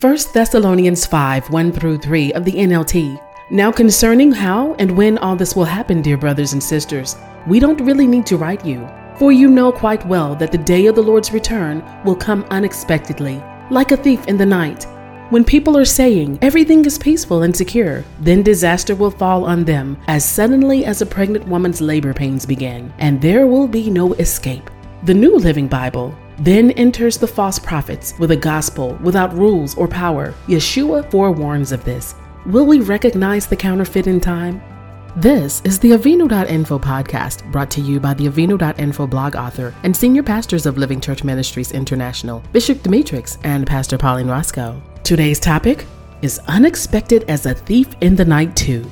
1 Thessalonians 5 1 through 3 of the NLT. Now, concerning how and when all this will happen, dear brothers and sisters, we don't really need to write you, for you know quite well that the day of the Lord's return will come unexpectedly, like a thief in the night. When people are saying everything is peaceful and secure, then disaster will fall on them as suddenly as a pregnant woman's labor pains begin, and there will be no escape. The New Living Bible then enters the false prophets with a gospel without rules or power. Yeshua forewarns of this. Will we recognize the counterfeit in time? This is the Avinu.info podcast brought to you by the Avinu.info blog author and senior pastors of Living Church Ministries International, Bishop Demetrix and Pastor Pauline Roscoe. Today's topic is Unexpected as a Thief in the Night 2.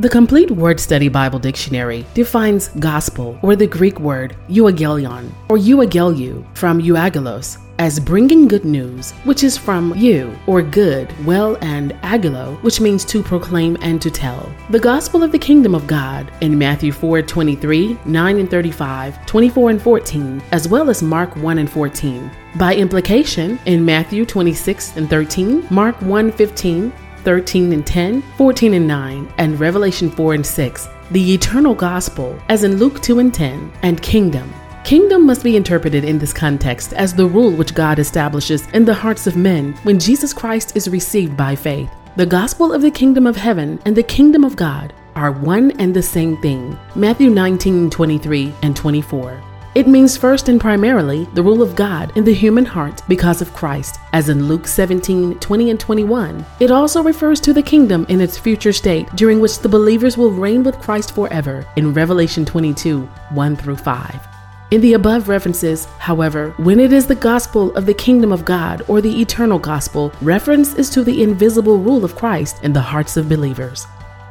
The Complete Word Study Bible Dictionary defines gospel, or the Greek word euangelion, or euangeliou, from euagelos, as bringing good news, which is from you, or good, well, and agelo, which means to proclaim and to tell. The gospel of the kingdom of God in Matthew 4 23, 9 and 35, 24 and 14, as well as Mark 1 and 14. By implication, in Matthew 26 and 13, Mark 1 15, 13 and 10, 14 and 9, and Revelation 4 and 6, the eternal gospel, as in Luke 2 and 10, and kingdom. Kingdom must be interpreted in this context as the rule which God establishes in the hearts of men when Jesus Christ is received by faith. The gospel of the kingdom of heaven and the kingdom of God are one and the same thing. Matthew 19, 23 and 24. It means first and primarily the rule of God in the human heart because of Christ, as in Luke 17 20 and 21. It also refers to the kingdom in its future state, during which the believers will reign with Christ forever, in Revelation 22 1 through 5. In the above references, however, when it is the gospel of the kingdom of God or the eternal gospel, reference is to the invisible rule of Christ in the hearts of believers.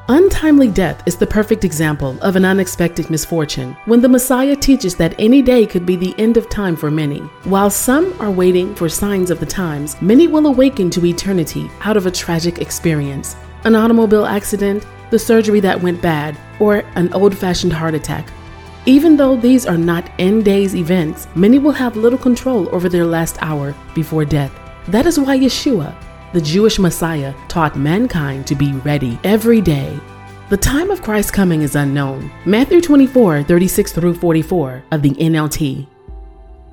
Untimely death is the perfect example of an unexpected misfortune when the Messiah teaches that any day could be the end of time for many. While some are waiting for signs of the times, many will awaken to eternity out of a tragic experience an automobile accident, the surgery that went bad, or an old fashioned heart attack. Even though these are not end days events, many will have little control over their last hour before death. That is why Yeshua, the Jewish Messiah taught mankind to be ready every day. The time of Christ's coming is unknown. Matthew 24, 36 through 44 of the NLT.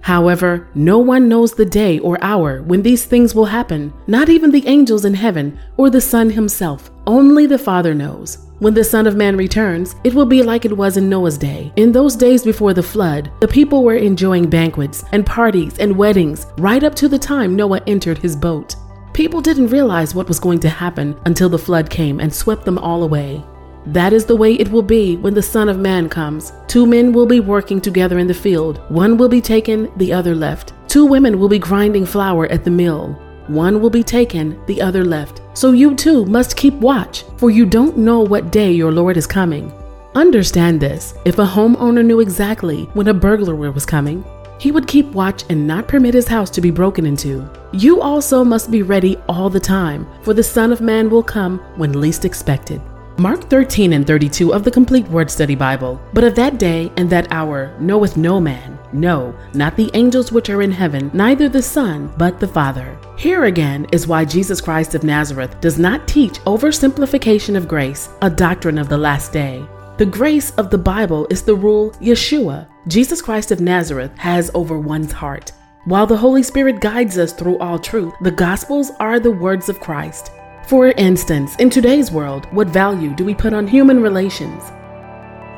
However, no one knows the day or hour when these things will happen, not even the angels in heaven or the Son himself. Only the Father knows. When the Son of Man returns, it will be like it was in Noah's day. In those days before the flood, the people were enjoying banquets and parties and weddings right up to the time Noah entered his boat. People didn't realize what was going to happen until the flood came and swept them all away. That is the way it will be when the Son of Man comes. Two men will be working together in the field. One will be taken, the other left. Two women will be grinding flour at the mill. One will be taken, the other left. So you too must keep watch, for you don't know what day your Lord is coming. Understand this if a homeowner knew exactly when a burglar was coming, he would keep watch and not permit his house to be broken into. You also must be ready all the time, for the Son of Man will come when least expected. Mark 13 and 32 of the Complete Word Study Bible. But of that day and that hour knoweth no man, no, not the angels which are in heaven, neither the Son, but the Father. Here again is why Jesus Christ of Nazareth does not teach oversimplification of grace, a doctrine of the last day. The grace of the Bible is the rule Yeshua, Jesus Christ of Nazareth, has over one's heart. While the Holy Spirit guides us through all truth, the Gospels are the words of Christ. For instance, in today's world, what value do we put on human relations?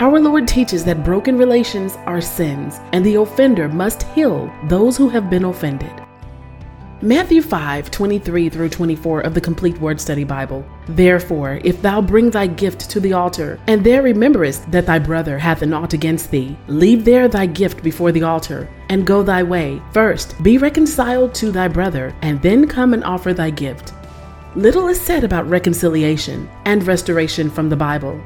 Our Lord teaches that broken relations are sins, and the offender must heal those who have been offended. Matthew 5 23 through 24 of the Complete Word Study Bible. Therefore, if thou bring thy gift to the altar, and there rememberest that thy brother hath an ought against thee, leave there thy gift before the altar, and go thy way. First, be reconciled to thy brother, and then come and offer thy gift. Little is said about reconciliation and restoration from the Bible.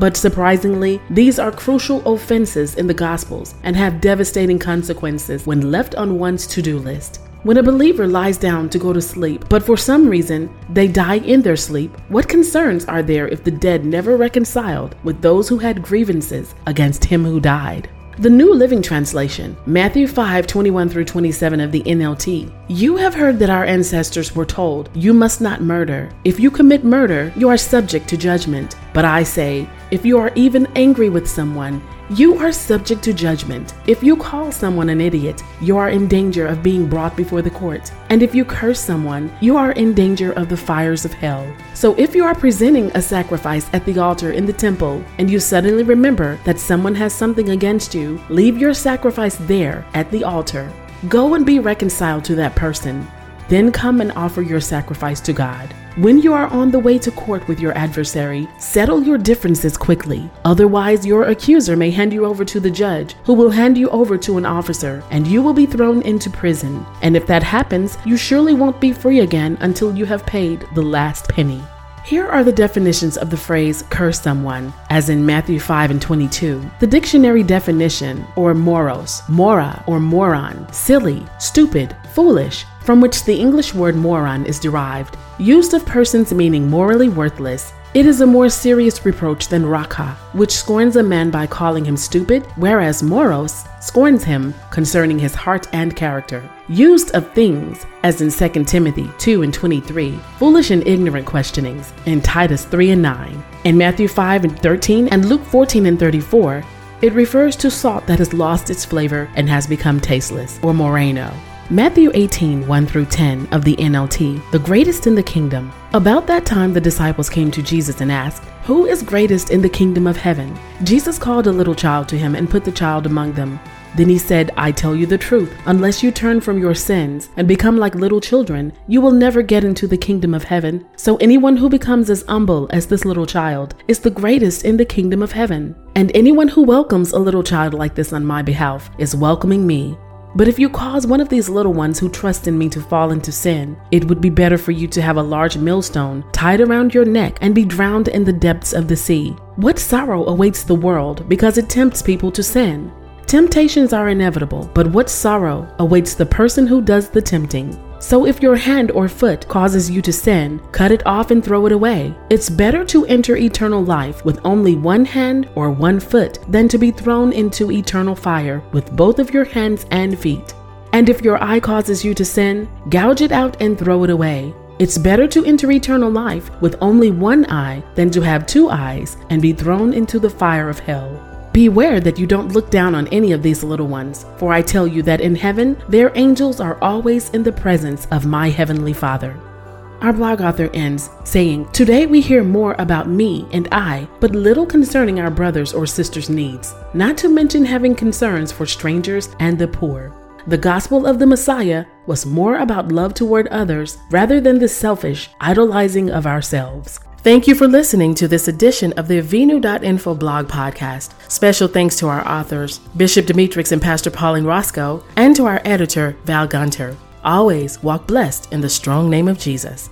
But surprisingly, these are crucial offenses in the Gospels and have devastating consequences when left on one's to do list. When a believer lies down to go to sleep, but for some reason they die in their sleep, what concerns are there if the dead never reconciled with those who had grievances against him who died? The New Living Translation, Matthew 5 21 through 27 of the NLT. You have heard that our ancestors were told, You must not murder. If you commit murder, you are subject to judgment. But I say, if you are even angry with someone, you are subject to judgment. If you call someone an idiot, you are in danger of being brought before the court. And if you curse someone, you are in danger of the fires of hell. So if you are presenting a sacrifice at the altar in the temple and you suddenly remember that someone has something against you, leave your sacrifice there at the altar. Go and be reconciled to that person. Then come and offer your sacrifice to God. When you are on the way to court with your adversary, settle your differences quickly. Otherwise, your accuser may hand you over to the judge, who will hand you over to an officer, and you will be thrown into prison. And if that happens, you surely won't be free again until you have paid the last penny. Here are the definitions of the phrase curse someone, as in Matthew 5 and 22. The dictionary definition, or moros, mora or moron, silly, stupid, foolish, from which the English word moron is derived, used of persons meaning morally worthless. It is a more serious reproach than raca, which scorns a man by calling him stupid, whereas moros scorns him concerning his heart and character. Used of things, as in 2 Timothy 2 and 23, foolish and ignorant questionings, in Titus 3 and 9, in Matthew 5 and 13, and Luke 14 and 34, it refers to salt that has lost its flavor and has become tasteless, or moraino. Matthew 18, 1 through 10 of the NLT, the greatest in the kingdom. About that time, the disciples came to Jesus and asked, Who is greatest in the kingdom of heaven? Jesus called a little child to him and put the child among them. Then he said, I tell you the truth, unless you turn from your sins and become like little children, you will never get into the kingdom of heaven. So anyone who becomes as humble as this little child is the greatest in the kingdom of heaven. And anyone who welcomes a little child like this on my behalf is welcoming me. But if you cause one of these little ones who trust in me to fall into sin, it would be better for you to have a large millstone tied around your neck and be drowned in the depths of the sea. What sorrow awaits the world because it tempts people to sin? Temptations are inevitable, but what sorrow awaits the person who does the tempting? So if your hand or foot causes you to sin, cut it off and throw it away. It's better to enter eternal life with only one hand or one foot than to be thrown into eternal fire with both of your hands and feet. And if your eye causes you to sin, gouge it out and throw it away. It's better to enter eternal life with only one eye than to have two eyes and be thrown into the fire of hell. Beware that you don't look down on any of these little ones, for I tell you that in heaven their angels are always in the presence of my heavenly Father. Our blog author ends saying, Today we hear more about me and I, but little concerning our brothers or sisters' needs, not to mention having concerns for strangers and the poor. The gospel of the Messiah was more about love toward others rather than the selfish idolizing of ourselves. Thank you for listening to this edition of the Avinu.info blog podcast. Special thanks to our authors, Bishop Demetrix and Pastor Pauline Roscoe, and to our editor, Val Gunter. Always walk blessed in the strong name of Jesus.